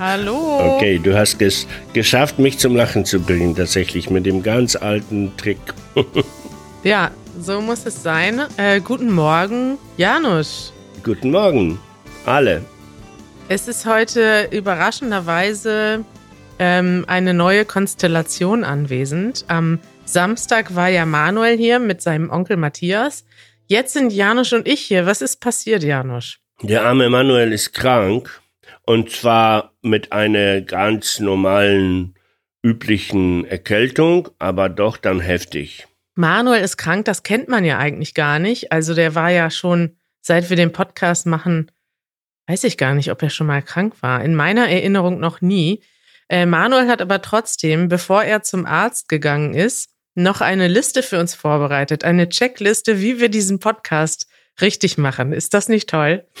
Hallo. Okay, du hast es geschafft, mich zum Lachen zu bringen, tatsächlich, mit dem ganz alten Trick. ja, so muss es sein. Äh, guten Morgen, Janusz. Guten Morgen, alle. Es ist heute überraschenderweise ähm, eine neue Konstellation anwesend. Am Samstag war ja Manuel hier mit seinem Onkel Matthias. Jetzt sind Janusz und ich hier. Was ist passiert, Janusz? Der arme Manuel ist krank und zwar mit einer ganz normalen, üblichen Erkältung, aber doch dann heftig. Manuel ist krank, das kennt man ja eigentlich gar nicht. Also der war ja schon, seit wir den Podcast machen, weiß ich gar nicht, ob er schon mal krank war. In meiner Erinnerung noch nie. Äh, Manuel hat aber trotzdem, bevor er zum Arzt gegangen ist, noch eine Liste für uns vorbereitet, eine Checkliste, wie wir diesen Podcast richtig machen. Ist das nicht toll?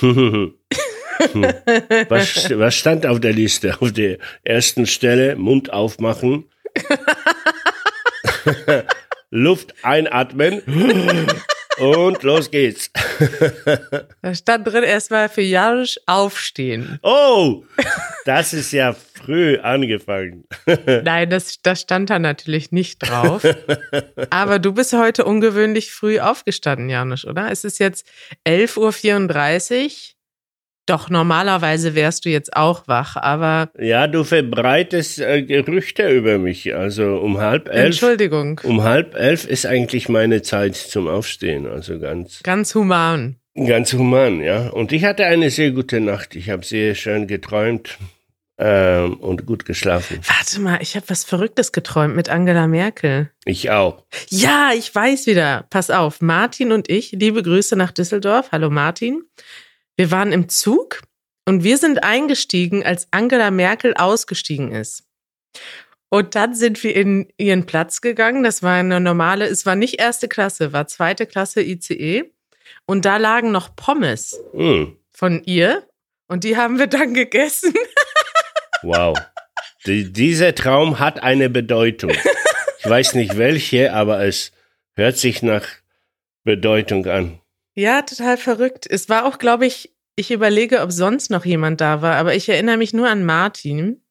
was, was stand auf der Liste? Auf der ersten Stelle Mund aufmachen, Luft einatmen und los geht's. da stand drin erstmal für Janusz aufstehen. Oh, das ist ja früh angefangen. Nein, das, das stand da natürlich nicht drauf. Aber du bist heute ungewöhnlich früh aufgestanden, Janusz, oder? Es ist jetzt 11.34 Uhr. Doch, normalerweise wärst du jetzt auch wach, aber. Ja, du verbreitest äh, Gerüchte über mich. Also um halb elf. Entschuldigung. Um halb elf ist eigentlich meine Zeit zum Aufstehen. Also ganz. Ganz human. Ganz human, ja. Und ich hatte eine sehr gute Nacht. Ich habe sehr schön geträumt ähm, und gut geschlafen. Warte mal, ich habe was Verrücktes geträumt mit Angela Merkel. Ich auch. Ja, ich weiß wieder. Pass auf, Martin und ich, liebe Grüße nach Düsseldorf. Hallo Martin. Wir waren im Zug und wir sind eingestiegen, als Angela Merkel ausgestiegen ist. Und dann sind wir in ihren Platz gegangen. Das war eine normale, es war nicht erste Klasse, war zweite Klasse ICE. Und da lagen noch Pommes mm. von ihr. Und die haben wir dann gegessen. Wow. Die, dieser Traum hat eine Bedeutung. Ich weiß nicht welche, aber es hört sich nach Bedeutung an. Ja, total verrückt. Es war auch, glaube ich, ich überlege, ob sonst noch jemand da war, aber ich erinnere mich nur an Martin.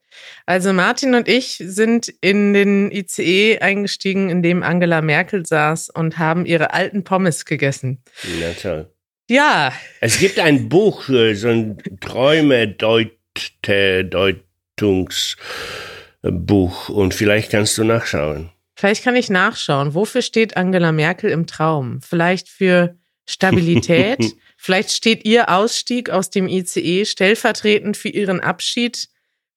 Also Martin und ich sind in den ICE eingestiegen, in dem Angela Merkel saß und haben ihre alten Pommes gegessen. Na toll. Ja. Es gibt ein Buch, so ein Träume-Deutungsbuch und vielleicht kannst du nachschauen. Vielleicht kann ich nachschauen. Wofür steht Angela Merkel im Traum? Vielleicht für Stabilität. Vielleicht steht ihr Ausstieg aus dem ICE stellvertretend für ihren Abschied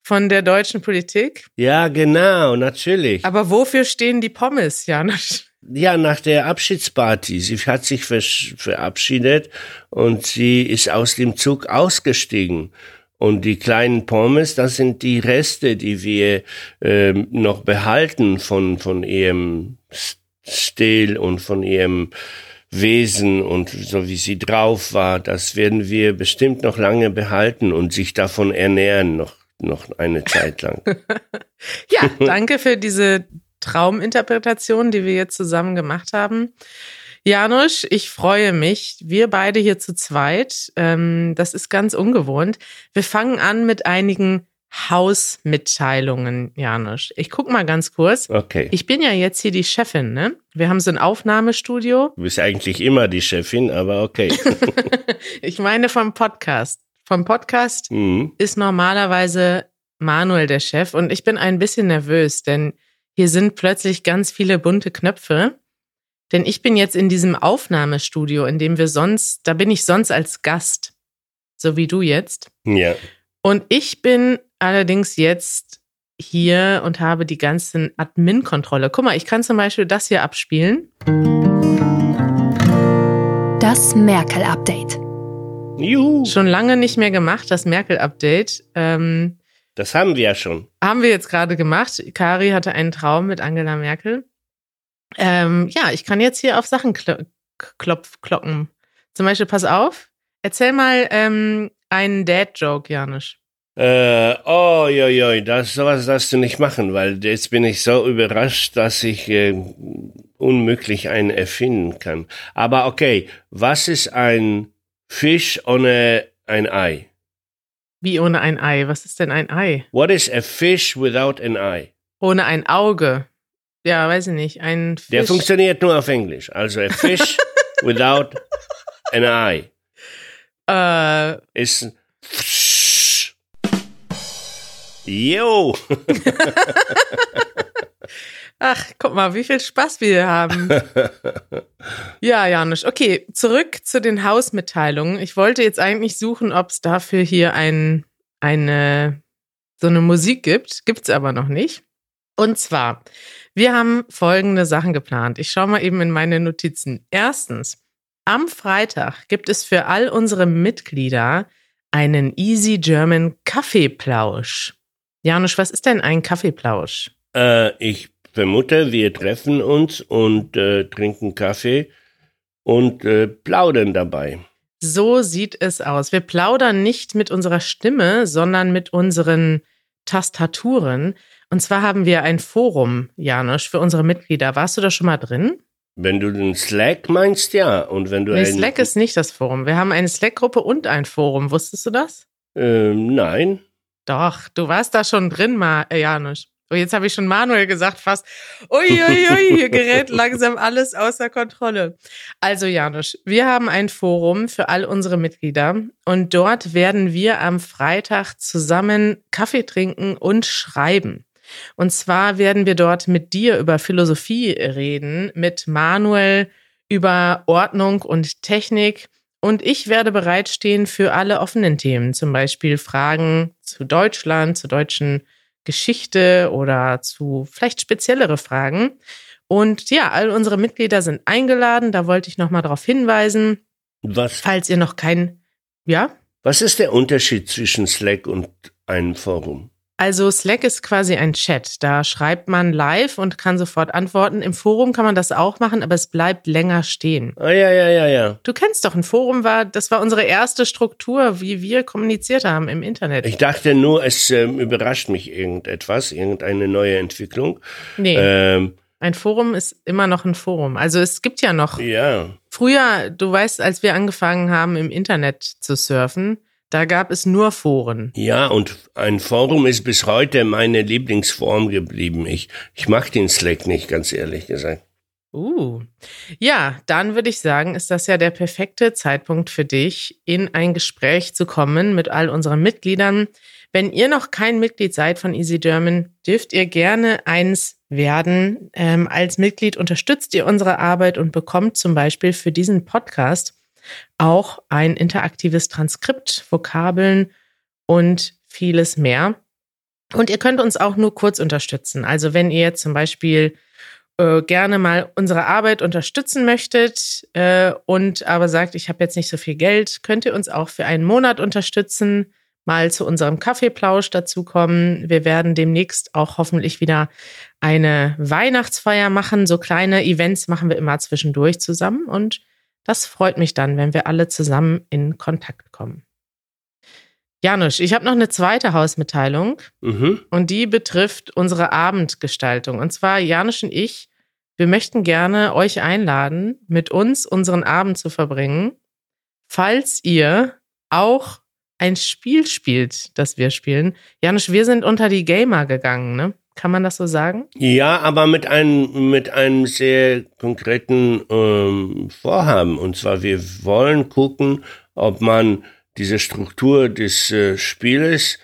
von der deutschen Politik. Ja, genau, natürlich. Aber wofür stehen die Pommes, Janusz? Ja, nach der Abschiedsparty. Sie hat sich verabschiedet und sie ist aus dem Zug ausgestiegen. Und die kleinen Pommes, das sind die Reste, die wir äh, noch behalten von, von ihrem Stil und von ihrem Wesen und so wie sie drauf war, das werden wir bestimmt noch lange behalten und sich davon ernähren, noch, noch eine Zeit lang. ja, danke für diese Trauminterpretation, die wir jetzt zusammen gemacht haben. Janusz, ich freue mich. Wir beide hier zu zweit. Ähm, das ist ganz ungewohnt. Wir fangen an mit einigen Hausmitteilungen, Janusz. Ich guck mal ganz kurz. Okay. Ich bin ja jetzt hier die Chefin, ne? Wir haben so ein Aufnahmestudio. Du bist eigentlich immer die Chefin, aber okay. ich meine vom Podcast. Vom Podcast mhm. ist normalerweise Manuel der Chef und ich bin ein bisschen nervös, denn hier sind plötzlich ganz viele bunte Knöpfe. Denn ich bin jetzt in diesem Aufnahmestudio, in dem wir sonst, da bin ich sonst als Gast, so wie du jetzt. Ja. Und ich bin allerdings jetzt hier und habe die ganzen Admin-Kontrolle. Guck mal, ich kann zum Beispiel das hier abspielen. Das Merkel-Update. Juhu. Schon lange nicht mehr gemacht, das Merkel-Update. Ähm, das haben wir ja schon. Haben wir jetzt gerade gemacht. Kari hatte einen Traum mit Angela Merkel. Ähm, ja, ich kann jetzt hier auf Sachen kl klopf klocken. Zum Beispiel, pass auf, erzähl mal ähm, einen Dad-Joke, Janusz. Äh, oh, jo, jo, das, sowas darfst du nicht machen, weil jetzt bin ich so überrascht, dass ich äh, unmöglich einen erfinden kann. Aber okay, was ist ein Fisch ohne ein Ei? Wie ohne ein Ei? Was ist denn ein Ei? What is a fish without an eye? Ohne ein Auge. Ja, weiß ich nicht. Ein Fisch. Der funktioniert nur auf Englisch. Also a fish without an eye äh, ist ein Yo! ach, guck mal, wie viel Spaß wir hier haben. ja, Janusz. Okay, zurück zu den Hausmitteilungen. Ich wollte jetzt eigentlich suchen, ob es dafür hier ein, eine, so eine Musik gibt. Gibt's aber noch nicht. Und zwar, wir haben folgende Sachen geplant. Ich schaue mal eben in meine Notizen. Erstens, am Freitag gibt es für all unsere Mitglieder einen Easy German Kaffeeplausch. Janusz, was ist denn ein Kaffeeplausch? Äh, ich vermute, wir treffen uns und äh, trinken Kaffee und äh, plaudern dabei. So sieht es aus. Wir plaudern nicht mit unserer Stimme, sondern mit unseren Tastaturen. Und zwar haben wir ein Forum, Janusz, für unsere Mitglieder. Warst du da schon mal drin? Wenn du den Slack meinst, ja. Und wenn du nee, Slack ist nicht das Forum. Wir haben eine Slack-Gruppe und ein Forum. Wusstest du das? Ähm, nein. Doch, du warst da schon drin, Ma äh, Janusz. Oh, jetzt habe ich schon Manuel gesagt, fast. Uiuiui, ui, hier gerät langsam alles außer Kontrolle. Also, Janusz, wir haben ein Forum für all unsere Mitglieder und dort werden wir am Freitag zusammen Kaffee trinken und schreiben. Und zwar werden wir dort mit dir über Philosophie reden, mit Manuel über Ordnung und Technik und ich werde bereitstehen für alle offenen Themen, zum Beispiel Fragen zu Deutschland, zur deutschen Geschichte oder zu vielleicht speziellere Fragen. Und ja, all unsere Mitglieder sind eingeladen. Da wollte ich nochmal darauf hinweisen. Was? Falls ihr noch kein, ja? Was ist der Unterschied zwischen Slack und einem Forum? Also Slack ist quasi ein Chat. Da schreibt man live und kann sofort antworten. Im Forum kann man das auch machen, aber es bleibt länger stehen. Ah ja, ja, ja, ja. Du kennst doch ein Forum war, das war unsere erste Struktur, wie wir kommuniziert haben im Internet. Ich dachte nur, es ähm, überrascht mich irgendetwas, irgendeine neue Entwicklung. Nee. Ähm, ein Forum ist immer noch ein Forum. Also es gibt ja noch. Ja. Früher, du weißt, als wir angefangen haben, im Internet zu surfen, da gab es nur Foren. Ja, und ein Forum ist bis heute meine Lieblingsform geblieben. Ich, ich mag den Slack nicht, ganz ehrlich gesagt. Uh. Ja, dann würde ich sagen, ist das ja der perfekte Zeitpunkt für dich, in ein Gespräch zu kommen mit all unseren Mitgliedern. Wenn ihr noch kein Mitglied seid von Easy German, dürft ihr gerne eins werden. Ähm, als Mitglied unterstützt ihr unsere Arbeit und bekommt zum Beispiel für diesen Podcast auch ein interaktives Transkript, Vokabeln und vieles mehr. Und ihr könnt uns auch nur kurz unterstützen. Also wenn ihr zum Beispiel äh, gerne mal unsere Arbeit unterstützen möchtet äh, und aber sagt, ich habe jetzt nicht so viel Geld, könnt ihr uns auch für einen Monat unterstützen, mal zu unserem Kaffeeplausch dazukommen. Wir werden demnächst auch hoffentlich wieder eine Weihnachtsfeier machen. So kleine Events machen wir immer zwischendurch zusammen und das freut mich dann, wenn wir alle zusammen in Kontakt kommen. Janusz, ich habe noch eine zweite Hausmitteilung mhm. und die betrifft unsere Abendgestaltung. Und zwar Janusz und ich, wir möchten gerne euch einladen, mit uns unseren Abend zu verbringen, falls ihr auch ein Spiel spielt, das wir spielen. Janusz, wir sind unter die Gamer gegangen, ne? Kann man das so sagen? Ja, aber mit einem, mit einem sehr konkreten ähm, Vorhaben. Und zwar, wir wollen gucken, ob man diese Struktur des äh, Spieles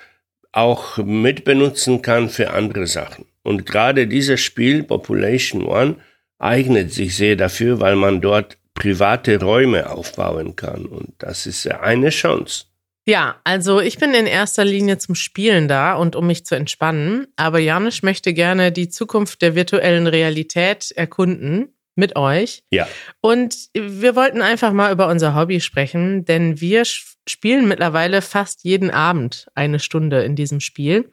auch mitbenutzen kann für andere Sachen. Und gerade dieses Spiel, Population One, eignet sich sehr dafür, weil man dort private Räume aufbauen kann. Und das ist eine Chance. Ja, also ich bin in erster Linie zum Spielen da und um mich zu entspannen. Aber Janusz möchte gerne die Zukunft der virtuellen Realität erkunden mit euch. Ja. Und wir wollten einfach mal über unser Hobby sprechen, denn wir spielen mittlerweile fast jeden Abend eine Stunde in diesem Spiel.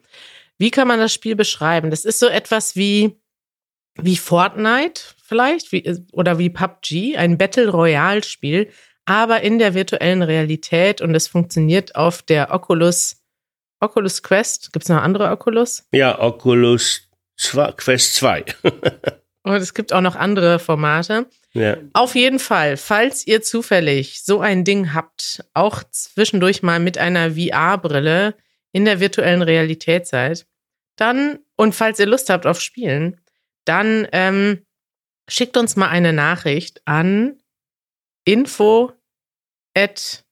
Wie kann man das Spiel beschreiben? Das ist so etwas wie, wie Fortnite vielleicht wie, oder wie PUBG, ein Battle Royale Spiel, aber in der virtuellen Realität und es funktioniert auf der Oculus, Oculus Quest. Gibt es noch andere Oculus? Ja, Oculus 2, Quest 2. und es gibt auch noch andere Formate. Ja. Auf jeden Fall, falls ihr zufällig so ein Ding habt, auch zwischendurch mal mit einer VR-Brille in der virtuellen Realität seid, dann, und falls ihr Lust habt auf Spielen, dann ähm, schickt uns mal eine Nachricht an info at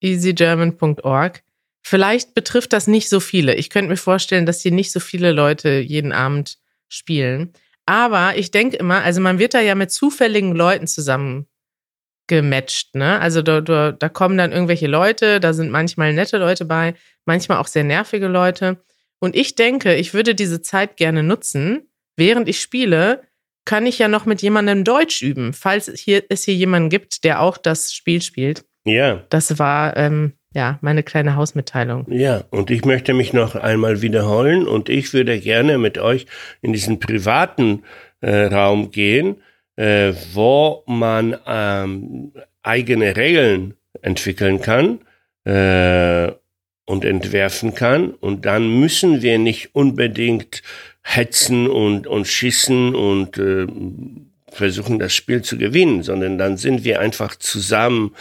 easygerman.org. Vielleicht betrifft das nicht so viele. Ich könnte mir vorstellen, dass hier nicht so viele Leute jeden Abend spielen. Aber ich denke immer, also man wird da ja mit zufälligen Leuten zusammen gematcht, ne? Also da, da, da kommen dann irgendwelche Leute, da sind manchmal nette Leute bei, manchmal auch sehr nervige Leute. Und ich denke, ich würde diese Zeit gerne nutzen, während ich spiele, kann ich ja noch mit jemandem Deutsch üben, falls hier, es hier jemanden gibt, der auch das Spiel spielt. Ja. Das war ähm, ja meine kleine Hausmitteilung. Ja, und ich möchte mich noch einmal wiederholen und ich würde gerne mit euch in diesen privaten äh, Raum gehen, äh, wo man ähm, eigene Regeln entwickeln kann äh, und entwerfen kann. Und dann müssen wir nicht unbedingt hetzen und, und schießen und äh, versuchen, das Spiel zu gewinnen, sondern dann sind wir einfach zusammen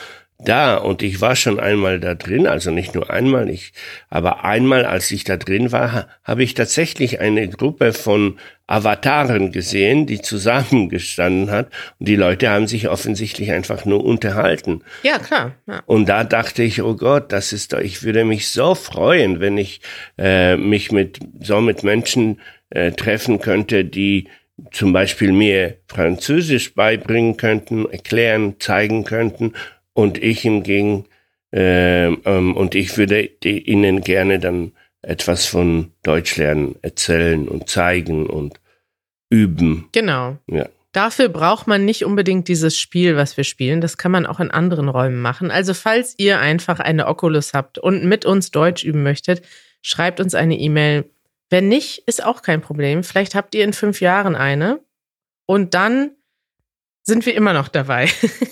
da und ich war schon einmal da drin, also nicht nur einmal, ich, aber einmal, als ich da drin war, habe ich tatsächlich eine Gruppe von Avataren gesehen, die zusammengestanden hat und die Leute haben sich offensichtlich einfach nur unterhalten. Ja, klar. Ja. Und da dachte ich, oh Gott, das ist doch, ich würde mich so freuen, wenn ich äh, mich mit so mit Menschen äh, treffen könnte, die zum Beispiel mir Französisch beibringen könnten, erklären, zeigen könnten und ich hingegen äh, ähm, und ich würde ihnen gerne dann etwas von Deutsch lernen, erzählen und zeigen und üben. Genau. Ja. Dafür braucht man nicht unbedingt dieses Spiel, was wir spielen. Das kann man auch in anderen Räumen machen. Also falls ihr einfach eine Oculus habt und mit uns Deutsch üben möchtet, schreibt uns eine E-Mail. Wenn nicht, ist auch kein Problem. Vielleicht habt ihr in fünf Jahren eine und dann sind wir immer noch dabei.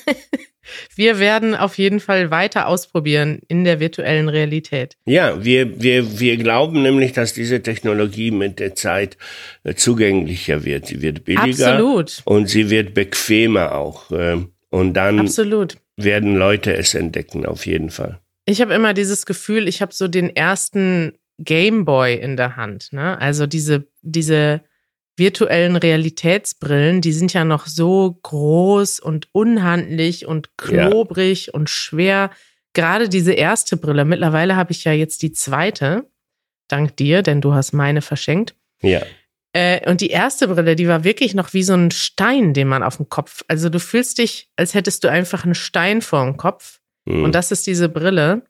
wir werden auf jeden Fall weiter ausprobieren in der virtuellen Realität. Ja, wir, wir, wir glauben nämlich, dass diese Technologie mit der Zeit äh, zugänglicher wird. Sie wird billiger Absolut. und sie wird bequemer auch. ähm, Und dann Absolut. werden Leute es entdecken, auf jeden Fall. Ich habe immer dieses Gefühl, ich habe so den ersten Gameboy in der Hand. Ne? Also diese, diese virtuellen Realitätsbrillen, die sind ja noch so groß und unhandlich und klobrig und schwer. Gerade diese erste Brille. Mittlerweile habe ich ja jetzt die zweite. Dank dir, denn du hast meine verschenkt. Ja. Äh, und die erste Brille, die war wirklich noch wie so ein Stein, den man auf dem Kopf. Also du fühlst dich, als hättest du einfach einen Stein vor dem Kopf. Hm. Und das ist diese Brille.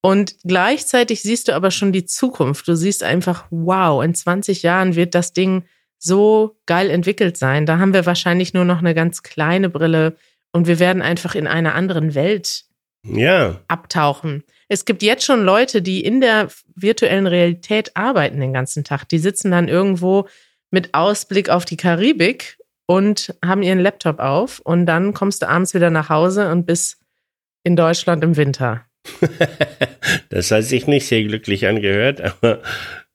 Und gleichzeitig siehst du aber schon die Zukunft. Du siehst einfach, wow, in 20 Jahren wird das Ding so geil entwickelt sein. Da haben wir wahrscheinlich nur noch eine ganz kleine Brille und wir werden einfach in einer anderen Welt ja. abtauchen. Es gibt jetzt schon Leute, die in der virtuellen Realität arbeiten den ganzen Tag. Die sitzen dann irgendwo mit Ausblick auf die Karibik und haben ihren Laptop auf und dann kommst du abends wieder nach Hause und bist in Deutschland im Winter. das hat sich nicht sehr glücklich angehört, aber,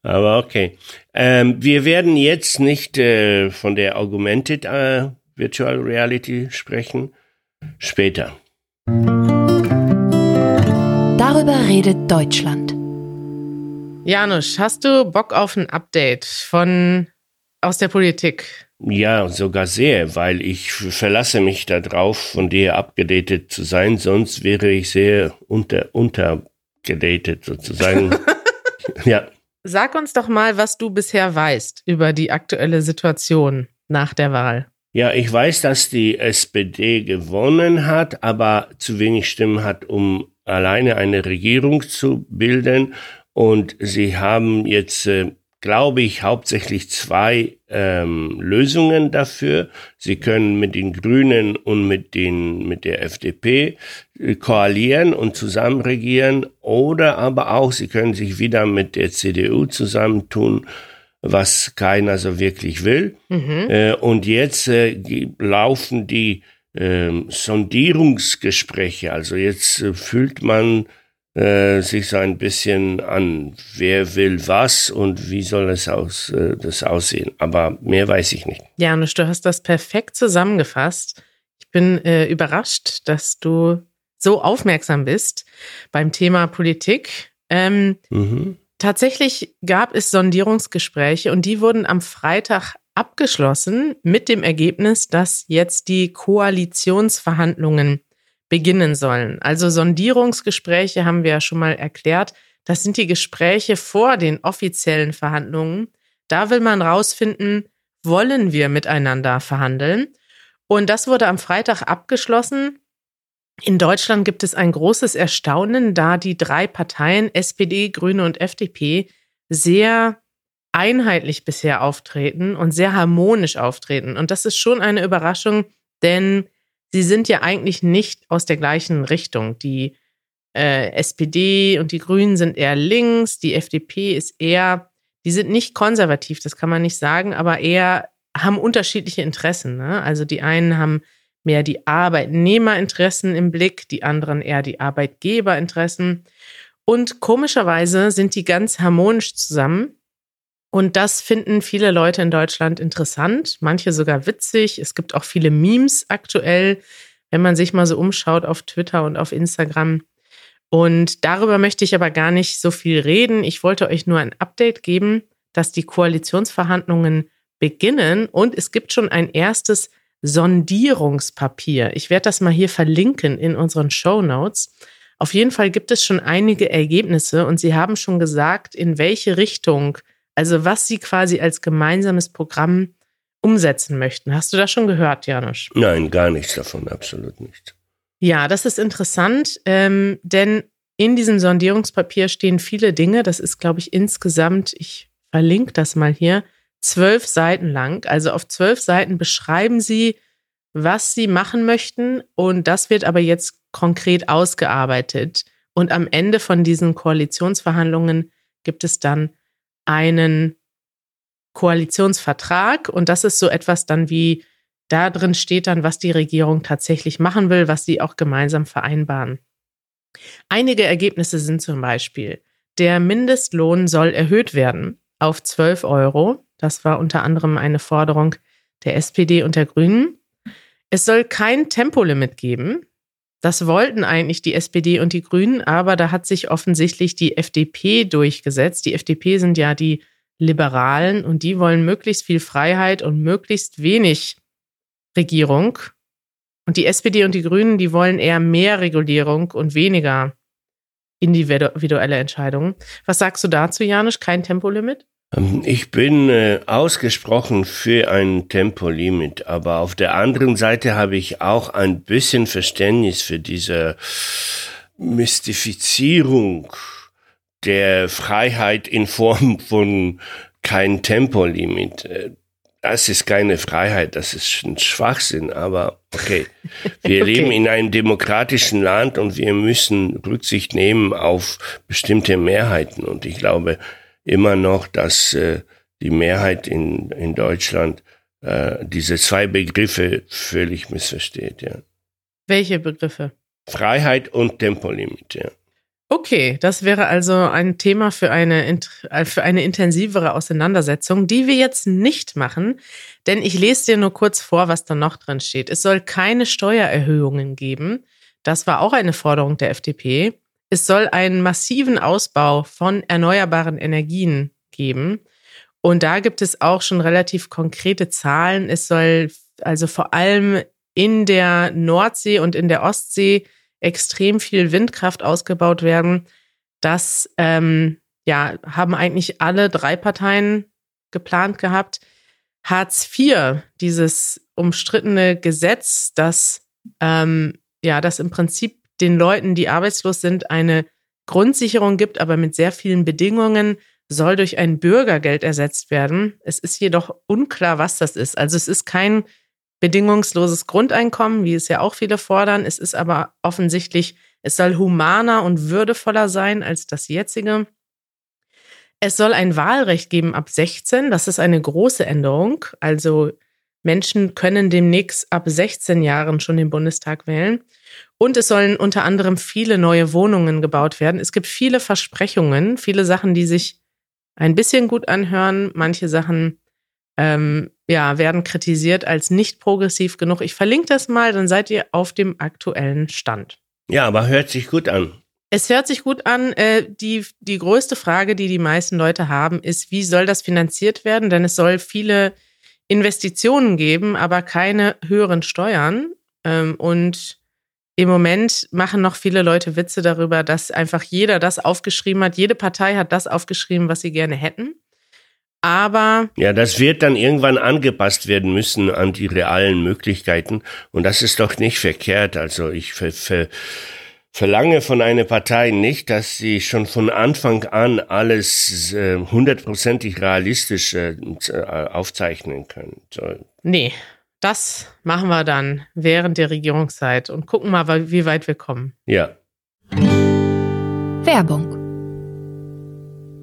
aber okay. Ähm, wir werden jetzt nicht äh, von der Augmented äh, Virtual Reality sprechen, später. Darüber redet Deutschland. Janusz, hast du Bock auf ein Update von aus der Politik? Ja, sogar sehr, weil ich verlasse mich darauf, von dir abgedatet zu sein, sonst wäre ich sehr unter, untergedatet sozusagen. ja. Sag uns doch mal, was du bisher weißt über die aktuelle Situation nach der Wahl. Ja, ich weiß, dass die SPD gewonnen hat, aber zu wenig Stimmen hat, um alleine eine Regierung zu bilden. Und sie haben jetzt, äh, glaube ich, hauptsächlich zwei ähm, Lösungen dafür. Sie können mit den Grünen und mit, den, mit der FDP äh, koalieren und zusammen regieren. Oder aber auch, sie können sich wieder mit der CDU zusammentun was keiner so wirklich will. Mhm. Äh, und jetzt äh, laufen die ähm, Sondierungsgespräche. Also jetzt äh, fühlt man äh, sich so ein bisschen an, wer will was und wie soll es aus, äh, das aussehen. Aber mehr weiß ich nicht. Janusz, du hast das perfekt zusammengefasst. Ich bin äh, überrascht, dass du so aufmerksam bist beim Thema Politik. Ähm, mhm. Tatsächlich gab es Sondierungsgespräche und die wurden am Freitag abgeschlossen mit dem Ergebnis, dass jetzt die Koalitionsverhandlungen beginnen sollen. Also Sondierungsgespräche haben wir ja schon mal erklärt. Das sind die Gespräche vor den offiziellen Verhandlungen. Da will man rausfinden, wollen wir miteinander verhandeln? Und das wurde am Freitag abgeschlossen. In Deutschland gibt es ein großes Erstaunen, da die drei Parteien SPD, Grüne und FDP sehr einheitlich bisher auftreten und sehr harmonisch auftreten. Und das ist schon eine Überraschung, denn sie sind ja eigentlich nicht aus der gleichen Richtung. Die äh, SPD und die Grünen sind eher links, die FDP ist eher, die sind nicht konservativ, das kann man nicht sagen, aber eher haben unterschiedliche Interessen. Ne? Also die einen haben mehr die Arbeitnehmerinteressen im Blick, die anderen eher die Arbeitgeberinteressen. Und komischerweise sind die ganz harmonisch zusammen. Und das finden viele Leute in Deutschland interessant, manche sogar witzig. Es gibt auch viele Memes aktuell, wenn man sich mal so umschaut auf Twitter und auf Instagram. Und darüber möchte ich aber gar nicht so viel reden. Ich wollte euch nur ein Update geben, dass die Koalitionsverhandlungen beginnen und es gibt schon ein erstes Sondierungspapier. Ich werde das mal hier verlinken in unseren Show Notes. Auf jeden Fall gibt es schon einige Ergebnisse und Sie haben schon gesagt, in welche Richtung also was sie quasi als gemeinsames Programm umsetzen möchten. Hast du das schon gehört, Janusz? Nein, gar nichts davon, absolut nicht. Ja, das ist interessant, ähm, denn in diesem Sondierungspapier stehen viele Dinge. Das ist, glaube ich, insgesamt, ich verlinke das mal hier, zwölf Seiten lang. Also auf zwölf Seiten beschreiben sie, was sie machen möchten. Und das wird aber jetzt konkret ausgearbeitet. Und am Ende von diesen Koalitionsverhandlungen gibt es dann einen Koalitionsvertrag und das ist so etwas dann wie, da drin steht dann, was die Regierung tatsächlich machen will, was sie auch gemeinsam vereinbaren. Einige Ergebnisse sind zum Beispiel, der Mindestlohn soll erhöht werden auf 12 Euro. Das war unter anderem eine Forderung der SPD und der Grünen. Es soll kein Tempolimit geben. Das wollten eigentlich die SPD und die Grünen, aber da hat sich offensichtlich die FDP durchgesetzt. Die FDP sind ja die Liberalen und die wollen möglichst viel Freiheit und möglichst wenig Regierung. Und die SPD und die Grünen, die wollen eher mehr Regulierung und weniger individuelle Entscheidungen. Was sagst du dazu, Janusz? Kein Tempolimit? Ähm, ich bin äh, ausgesprochen für ein Tempolimit, aber auf der anderen Seite habe ich auch ein bisschen Verständnis für diese Mystifizierung der Freiheit in Form von kein Tempolimit. Äh, das ist keine Freiheit, das ist ein Schwachsinn, aber okay. Wir okay. leben in einem demokratischen Land und wir müssen Rücksicht nehmen auf bestimmte Mehrheiten und ich glaube, immer noch, dass äh, die Mehrheit in, in Deutschland äh, diese zwei Begriffe völlig missversteht. Ja. Welche Begriffe? Freiheit und Tempolimit. Ja. Okay, das wäre also ein Thema für eine, äh, für eine intensivere Auseinandersetzung, die wir jetzt nicht machen, denn ich lese dir nur kurz vor, was da noch drin steht. Es soll keine Steuererhöhungen geben. Das war auch eine Forderung der FDP. Es soll einen massiven Ausbau von erneuerbaren Energien geben. Und da gibt es auch schon relativ konkrete Zahlen. Es soll also vor allem in der Nordsee und in der Ostsee extrem viel Windkraft ausgebaut werden. Das ähm, ja, haben eigentlich alle drei Parteien geplant gehabt. Hartz IV, dieses umstrittene Gesetz, das ähm, ja, das im Prinzip den Leuten, die arbeitslos sind, eine Grundsicherung gibt, aber mit sehr vielen Bedingungen, soll durch ein Bürgergeld ersetzt werden. Es ist jedoch unklar, was das ist. Also es ist kein bedingungsloses Grundeinkommen, wie es ja auch viele fordern. Es ist aber offensichtlich, es soll humaner und würdevoller sein als das jetzige. Es soll ein Wahlrecht geben ab 16. Das ist eine große Änderung. Also Menschen können demnächst ab 16 Jahren schon den Bundestag wählen. Und es sollen unter anderem viele neue Wohnungen gebaut werden. Es gibt viele Versprechungen, viele Sachen, die sich ein bisschen gut anhören, manche Sachen, ähm, ja, werden kritisiert als nicht progressiv genug. Ich verlinke das mal, dann seid ihr auf dem aktuellen Stand. Ja, aber hört sich gut an. Es hört sich gut an. Äh, die, die größte Frage, die die meisten Leute haben, ist, wie soll das finanziert werden? Denn es soll viele Investitionen geben, aber keine höheren Steuern. Ähm, und im Moment machen noch viele Leute Witze darüber, dass einfach jeder das aufgeschrieben hat. Jede Partei hat das aufgeschrieben, was sie gerne hätten. Aber. Ja, das wird dann irgendwann angepasst werden müssen an die realen Möglichkeiten. Und das ist doch nicht verkehrt. Also ich ver, ver, verlange von einer Partei nicht, dass sie schon von Anfang an alles äh, hundertprozentig äh, realistisch äh, aufzeichnen können. So. Nee, das machen wir dann während der Regierungszeit und gucken mal, wie weit wir kommen. Ja. Werbung.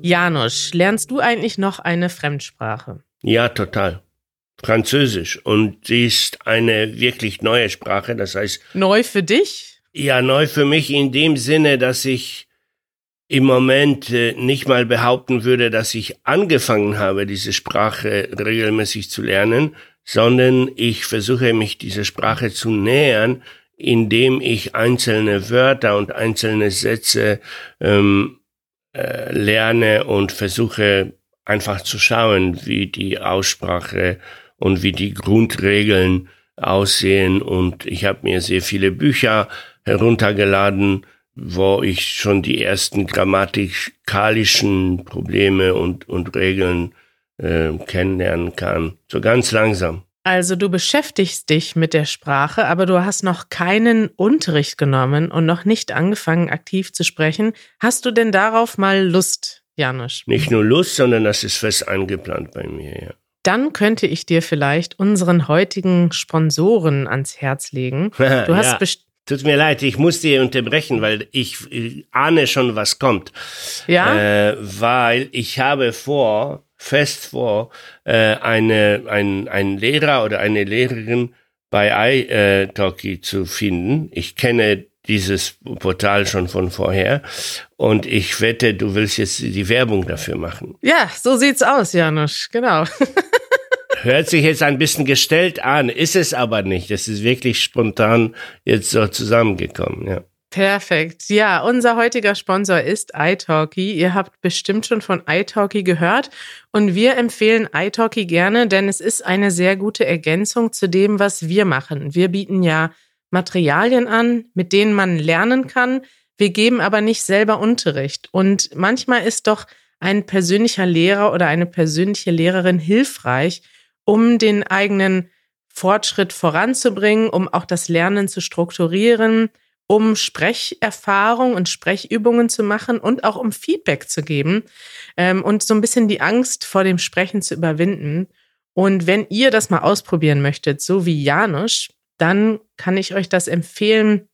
Janusz, lernst du eigentlich noch eine Fremdsprache? Ja, total. Französisch. Und sie ist eine wirklich neue Sprache. Das heißt. Neu für dich? Ja, neu für mich in dem Sinne, dass ich im Moment äh, nicht mal behaupten würde, dass ich angefangen habe, diese Sprache regelmäßig zu lernen, sondern ich versuche mich dieser Sprache zu nähern, indem ich einzelne Wörter und einzelne Sätze ähm, äh, lerne und versuche einfach zu schauen, wie die Aussprache und wie die Grundregeln aussehen. Und ich habe mir sehr viele Bücher heruntergeladen, wo ich schon die ersten grammatikalischen Probleme und, und Regeln äh, kennenlernen kann. So ganz langsam. Also du beschäftigst dich mit der Sprache, aber du hast noch keinen Unterricht genommen und noch nicht angefangen, aktiv zu sprechen. Hast du denn darauf mal Lust, Janusz? Nicht nur Lust, sondern das ist fest eingeplant bei mir, ja. Dann könnte ich dir vielleicht unseren heutigen Sponsoren ans Herz legen. Du hast ja. Tut mir leid, ich muss dir unterbrechen, weil ich, ich ahne schon, was kommt. Ja. Äh, weil ich habe vor, fest vor, äh, eine, ein, ein Lehrer oder eine Lehrerin bei iTalki zu finden. Ich kenne dieses Portal schon von vorher und ich wette, du willst jetzt die Werbung dafür machen. Ja, so sieht's aus, Janusz, genau. Hört sich jetzt ein bisschen gestellt an, ist es aber nicht. Es ist wirklich spontan jetzt so zusammengekommen, ja. Perfekt. Ja, unser heutiger Sponsor ist iTalki. Ihr habt bestimmt schon von iTalki gehört und wir empfehlen iTalki gerne, denn es ist eine sehr gute Ergänzung zu dem, was wir machen. Wir bieten ja Materialien an, mit denen man lernen kann. Wir geben aber nicht selber Unterricht und manchmal ist doch ein persönlicher Lehrer oder eine persönliche Lehrerin hilfreich, um den eigenen Fortschritt voranzubringen, um auch das Lernen zu strukturieren um Sprecherfahrung und Sprechübungen zu machen und auch um Feedback zu geben ähm, und so ein bisschen die Angst vor dem Sprechen zu überwinden. Und wenn ihr das mal ausprobieren möchtet, so wie Janusz, dann kann ich euch das empfehlen,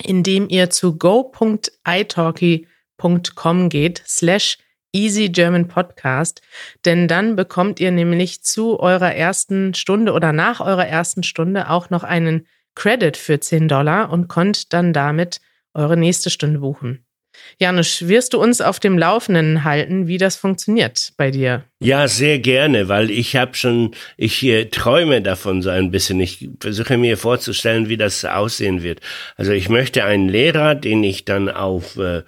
indem ihr zu go.italki.com geht, slash Easy German Podcast, denn dann bekommt ihr nämlich zu eurer ersten Stunde oder nach eurer ersten Stunde auch noch einen Credit für 10 Dollar und konnt dann damit eure nächste Stunde buchen. Janusz, wirst du uns auf dem Laufenden halten, wie das funktioniert bei dir? Ja, sehr gerne, weil ich habe schon, ich hier träume davon so ein bisschen. Ich versuche mir vorzustellen, wie das aussehen wird. Also ich möchte einen Lehrer, den ich dann auf äh,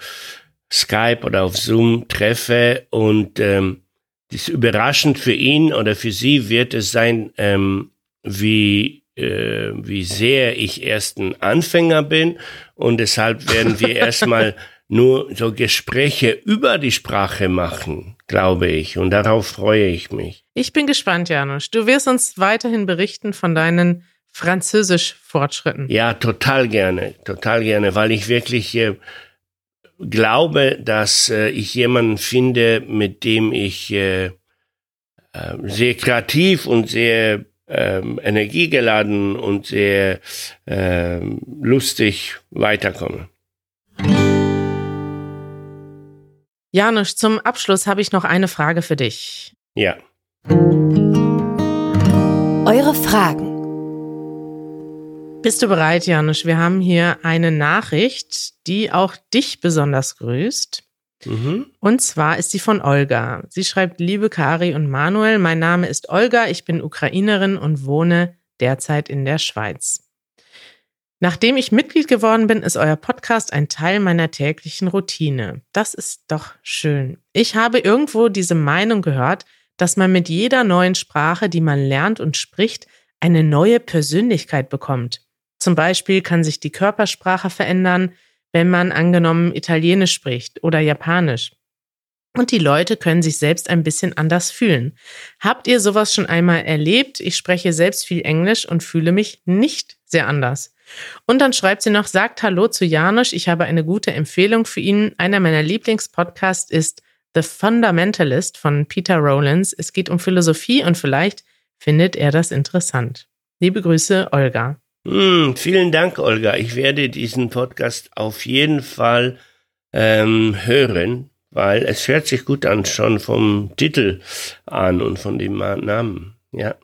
Skype oder auf Zoom treffe und ähm, das überraschend für ihn oder für sie wird es sein, ähm, wie äh, wie sehr ich erst ein Anfänger bin und deshalb werden wir erstmal nur so Gespräche über die Sprache machen, glaube ich. Und darauf freue ich mich. Ich bin gespannt, Janusz. Du wirst uns weiterhin berichten von deinen Französisch-Fortschritten. Ja, total gerne, total gerne, weil ich wirklich äh, glaube, dass äh, ich jemanden finde, mit dem ich äh, äh sehr kreativ und sehr ähm, energiegeladen und sehr ähm, lustig weiterkommen. Janusz, zum Abschluss habe ich noch eine Frage für dich. Ja. Eure Fragen. Bist du bereit, Janusz? Wir haben hier eine Nachricht, die auch dich besonders grüßt. Mhm. Und zwar ist sie von Olga. Sie schreibt, liebe Kari und Manuel, mein Name ist Olga, ich bin Ukrainerin und wohne derzeit in der Schweiz. Nachdem ich Mitglied geworden bin, ist euer Podcast ein Teil meiner täglichen Routine. Das ist doch schön. Ich habe irgendwo diese Meinung gehört, dass man mit jeder neuen Sprache, die man lernt und spricht, eine neue Persönlichkeit bekommt. Zum Beispiel kann sich die Körpersprache verändern, wenn man angenommen Italienisch spricht oder Japanisch. Und die Leute können sich selbst ein bisschen anders fühlen. Habt ihr sowas schon einmal erlebt? Ich spreche selbst viel Englisch und fühle mich nicht sehr anders. Und dann schreibt sie noch, sagt Hallo zu Janusz, ich habe eine gute Empfehlung für ihn. Einer meiner Lieblingspodcasts ist The Fundamentalist von Peter Rowlands. Es geht um Philosophie und vielleicht findet er das interessant. Liebe Grüße, Olga. Hm, vielen Dank, Olga. Ich werde diesen Podcast auf jeden Fall ähm, hören, weil es hört sich gut an, schon vom Titel an und von dem Namen. Ja.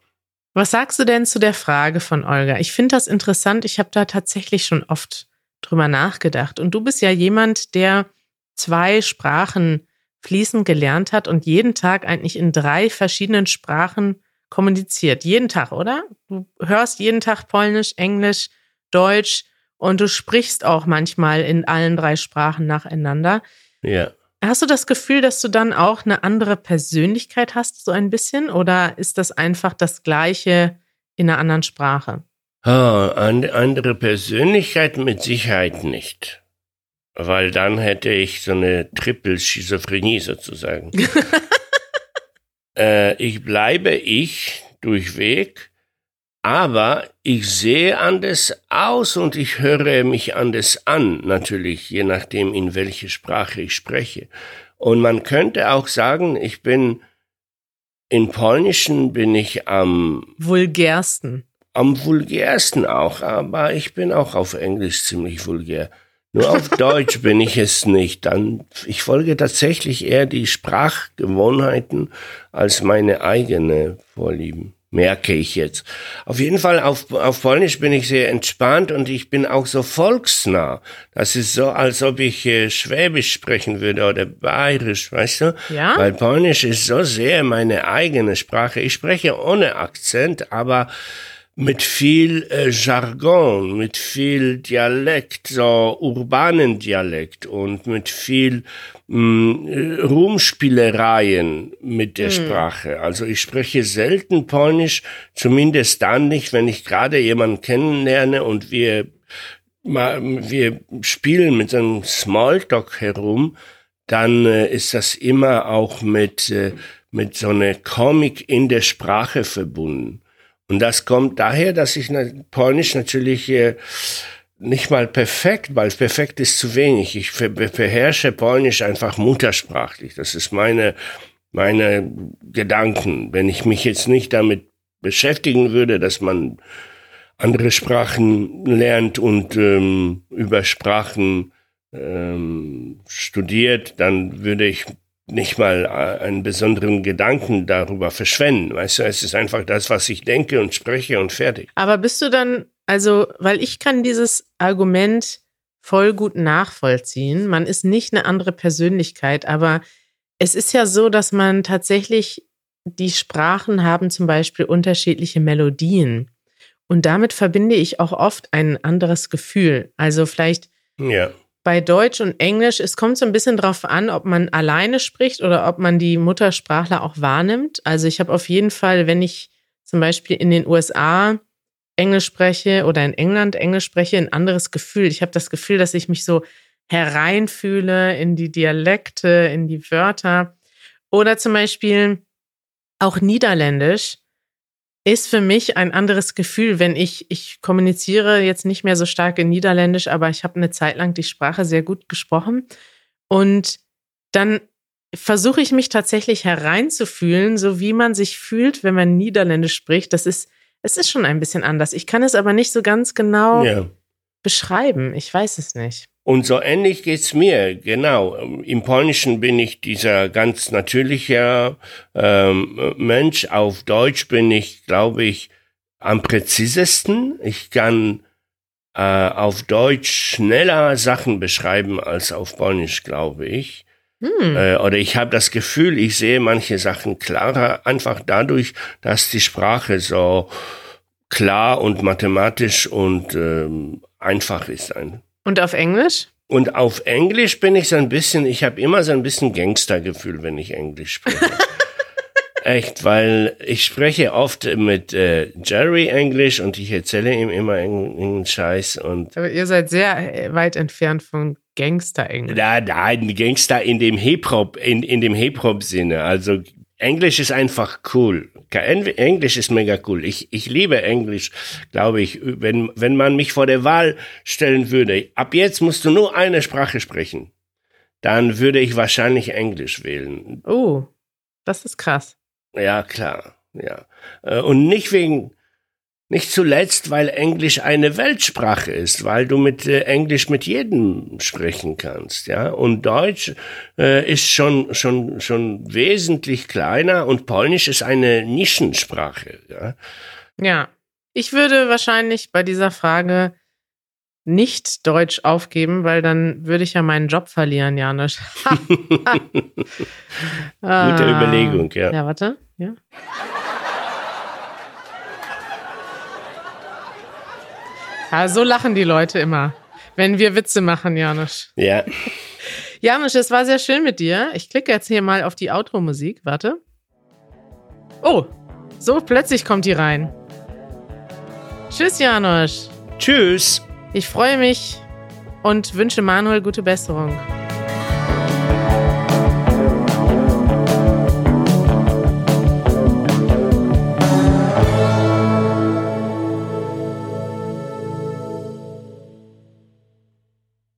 Was sagst du denn zu der Frage von Olga? Ich finde das interessant. Ich habe da tatsächlich schon oft drüber nachgedacht. Und du bist ja jemand, der zwei Sprachen fließend gelernt hat und jeden Tag eigentlich in drei verschiedenen Sprachen kommuniziert. Jeden Tag, oder? Du hörst jeden Tag Polnisch, Englisch, Deutsch und du sprichst auch manchmal in allen drei Sprachen nacheinander. Ja. Hast du das Gefühl, dass du dann auch eine andere Persönlichkeit hast, so ein bisschen? Oder ist das einfach das Gleiche in einer anderen Sprache? Oh, eine andere Persönlichkeit mit Sicherheit nicht. Weil dann hätte ich so eine Triple-Schizophrenie sozusagen. äh, ich bleibe ich durchweg aber ich sehe anders aus und ich höre mich anders an, natürlich, je nachdem, in welche Sprache ich spreche. Und man könnte auch sagen, ich bin in Polnischen bin ich am vulgärsten. Am vulgärsten auch, aber ich bin auch auf Englisch ziemlich vulgär. Nur auf Deutsch bin ich es nicht. Dann, ich folge tatsächlich eher die Sprachgewohnheiten als meine eigene Vorlieben merke ich jetzt. Auf jeden Fall auf, auf Polnisch bin ich sehr entspannt und ich bin auch so volksnah. Das ist so, als ob ich äh, Schwäbisch sprechen würde oder Bayerisch, weißt du? Ja. Weil Polnisch ist so sehr meine eigene Sprache. Ich spreche ohne Akzent, aber mit viel äh, Jargon, mit viel Dialekt, so urbanen Dialekt und mit viel mh, mm, Rumspielereien mit der mhm. Sprache. Also ich spreche selten Polnisch, zumindest dann nicht, wenn ich gerade jemanden kennenlerne und wir wir spielen mit einem Smalltalk herum, dann äh, ist das immer auch mit äh, mit so einer Comic in der Sprache verbunden. Und das kommt daher, dass ich Polnisch natürlich äh, nicht mal perfekt, weil perfekt ist zu wenig. Ich beherrsche Polnisch einfach muttersprachlich. Das ist meine, meine Gedanken. Wenn ich mich jetzt nicht damit beschäftigen würde, dass man andere Sprachen lernt und ähm, über Sprachen ähm, studiert, dann würde ich nicht mal äh, einen besonderen Gedanken darüber verschwenden. Weißt du, es ist einfach das, was ich denke und spreche und fertig. Aber bist du dann, also, weil ich kann dieses Argument voll gut nachvollziehen. Man ist nicht eine andere Persönlichkeit, aber es ist ja so, dass man tatsächlich die Sprachen haben zum Beispiel unterschiedliche Melodien. Und damit verbinde ich auch oft ein anderes Gefühl. Also vielleicht ja bei Deutsch und Englisch, es kommt so ein bisschen drauf an, ob man alleine spricht oder ob man die Muttersprachler auch wahrnimmt. Also ich habe auf jeden Fall, wenn ich zum Beispiel in den USA Englisch spreche oder in England Englisch spreche, ein anderes Gefühl. Ich habe das Gefühl, dass ich mich so hereinfühle in die Dialekte, in die Wörter. Oder zum Beispiel auch Niederländisch ist für mich ein anderes Gefühl, wenn ich, ich kommuniziere jetzt nicht mehr so stark in Niederländisch, aber ich habe eine Zeit lang die Sprache sehr gut gesprochen. Und dann versuche ich mich tatsächlich hereinzufühlen, so wie man sich fühlt, wenn man Niederländisch spricht. Das ist, es ist schon ein bisschen anders. Ich kann es aber nicht so ganz genau ja. beschreiben. Ich weiß es nicht. Und so ähnlich geht's mir, genau. Im Polnischen bin ich dieser ganz natürliche ähm, Mensch. Auf Deutsch bin ich, glaube ich, am präzisesten. Ich kann äh, auf Deutsch schneller Sachen beschreiben als auf Polnisch, glaube ich. Hm. Äh, oder ich habe das Gefühl, ich sehe manche Sachen klarer, einfach dadurch, dass die Sprache so klar und mathematisch und ähm, einfach ist. Und auf Englisch? Und auf Englisch bin ich so ein bisschen, ich habe immer so ein bisschen Gangstergefühl, wenn ich Englisch spreche. Echt, weil ich spreche oft mit äh, Jerry Englisch und ich erzähle ihm immer irgendeinen Scheiß und. Aber ihr seid sehr äh, weit entfernt von Gangster-Englisch. Nein, Gangster in dem Hip-Hop, in, in dem Hip-Hop-Sinne. Also Englisch ist einfach cool. Englisch ist mega cool. Ich, ich liebe Englisch, glaube ich. Wenn, wenn man mich vor der Wahl stellen würde, ab jetzt musst du nur eine Sprache sprechen, dann würde ich wahrscheinlich Englisch wählen. Oh, das ist krass. Ja, klar. Ja. Äh, und nicht wegen, nicht zuletzt, weil Englisch eine Weltsprache ist, weil du mit äh, Englisch mit jedem sprechen kannst, ja. Und Deutsch äh, ist schon schon schon wesentlich kleiner und Polnisch ist eine Nischensprache, ja. Ja, ich würde wahrscheinlich bei dieser Frage nicht Deutsch aufgeben, weil dann würde ich ja meinen Job verlieren, Janusz. Gute ah. Überlegung, ja. Ja, warte. Ja. Ja, so lachen die Leute immer, wenn wir Witze machen, Janusz. Ja. Janusz, es war sehr schön mit dir. Ich klicke jetzt hier mal auf die Outro-Musik. Warte. Oh, so plötzlich kommt die rein. Tschüss, Janusz. Tschüss. Ich freue mich und wünsche Manuel gute Besserung.